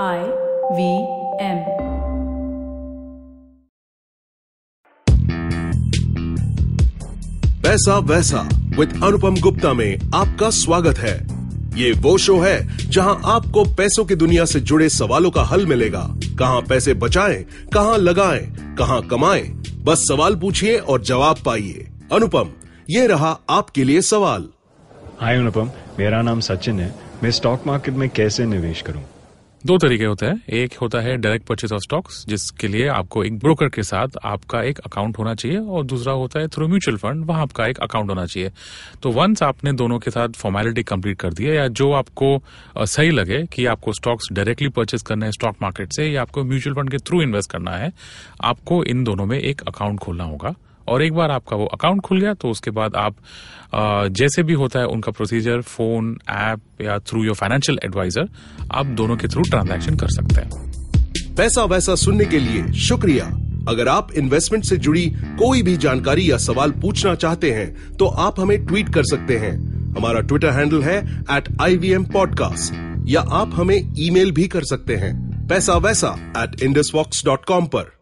I V M पैसा वैसा with अनुपम गुप्ता में आपका स्वागत है। ये वो शो है जहाँ आपको पैसों की दुनिया से जुड़े सवालों का हल मिलेगा। कहाँ पैसे बचाएँ, कहाँ लगाएँ, कहाँ कमाएँ, बस सवाल पूछिए और जवाब पाइए। अनुपम ये रहा आपके लिए सवाल। हाय अनुपम। मेरा नाम सचिन है। मैं स्टॉक मार्केट में कैसे निवेश करूँ? दो तरीके होते हैं। एक होता है डायरेक्ट परचेज ऑफ़ स्टॉक्स जिसके लिए आपको एक ब्रोकर के साथ आपका एक अकाउंट होना चाहिए, और दूसरा होता है थ्रू म्यूचुअल फंड वहाँ आपका एक अकाउंट होना चाहिए। तो वंस आपने दोनों के साथ फॉर्मेलिटी कंप्लीट कर दी है, या जो आपको सही लगे कि आपको स्टॉक्स डायरेक्टली परचेज करना है स्टॉक मार्केट से, या आपको म्यूचुअल फंड के थ्रू इन्वेस्ट करना है, आपको इन दोनों में एक अकाउंट खोलना होगा। और एक बार आपका वो अकाउंट खुल गया तो उसके बाद आप जैसे भी होता है उनका प्रोसीजर फ़ोन ऐप या थ्रू योर फाइनेंशियल एडवाइजर आप दोनों के थ्रू ट्रांजैक्शन कर सकते हैं। पैसा वैसा सुनने के लिए शुक्रिया। अगर आप इन्वेस्टमेंट से जुड़ी कोई भी जानकारी या सवाल पूछना चाहते हैं तो आप हमें ट्वीट कर सकते हैं। हमारा ट्विटर हैंडल है at I V M podcast या आप हमें ईमेल भी कर सकते हैं। पैसा वैसा एट इंडसवॉक्स डॉट कॉम पर।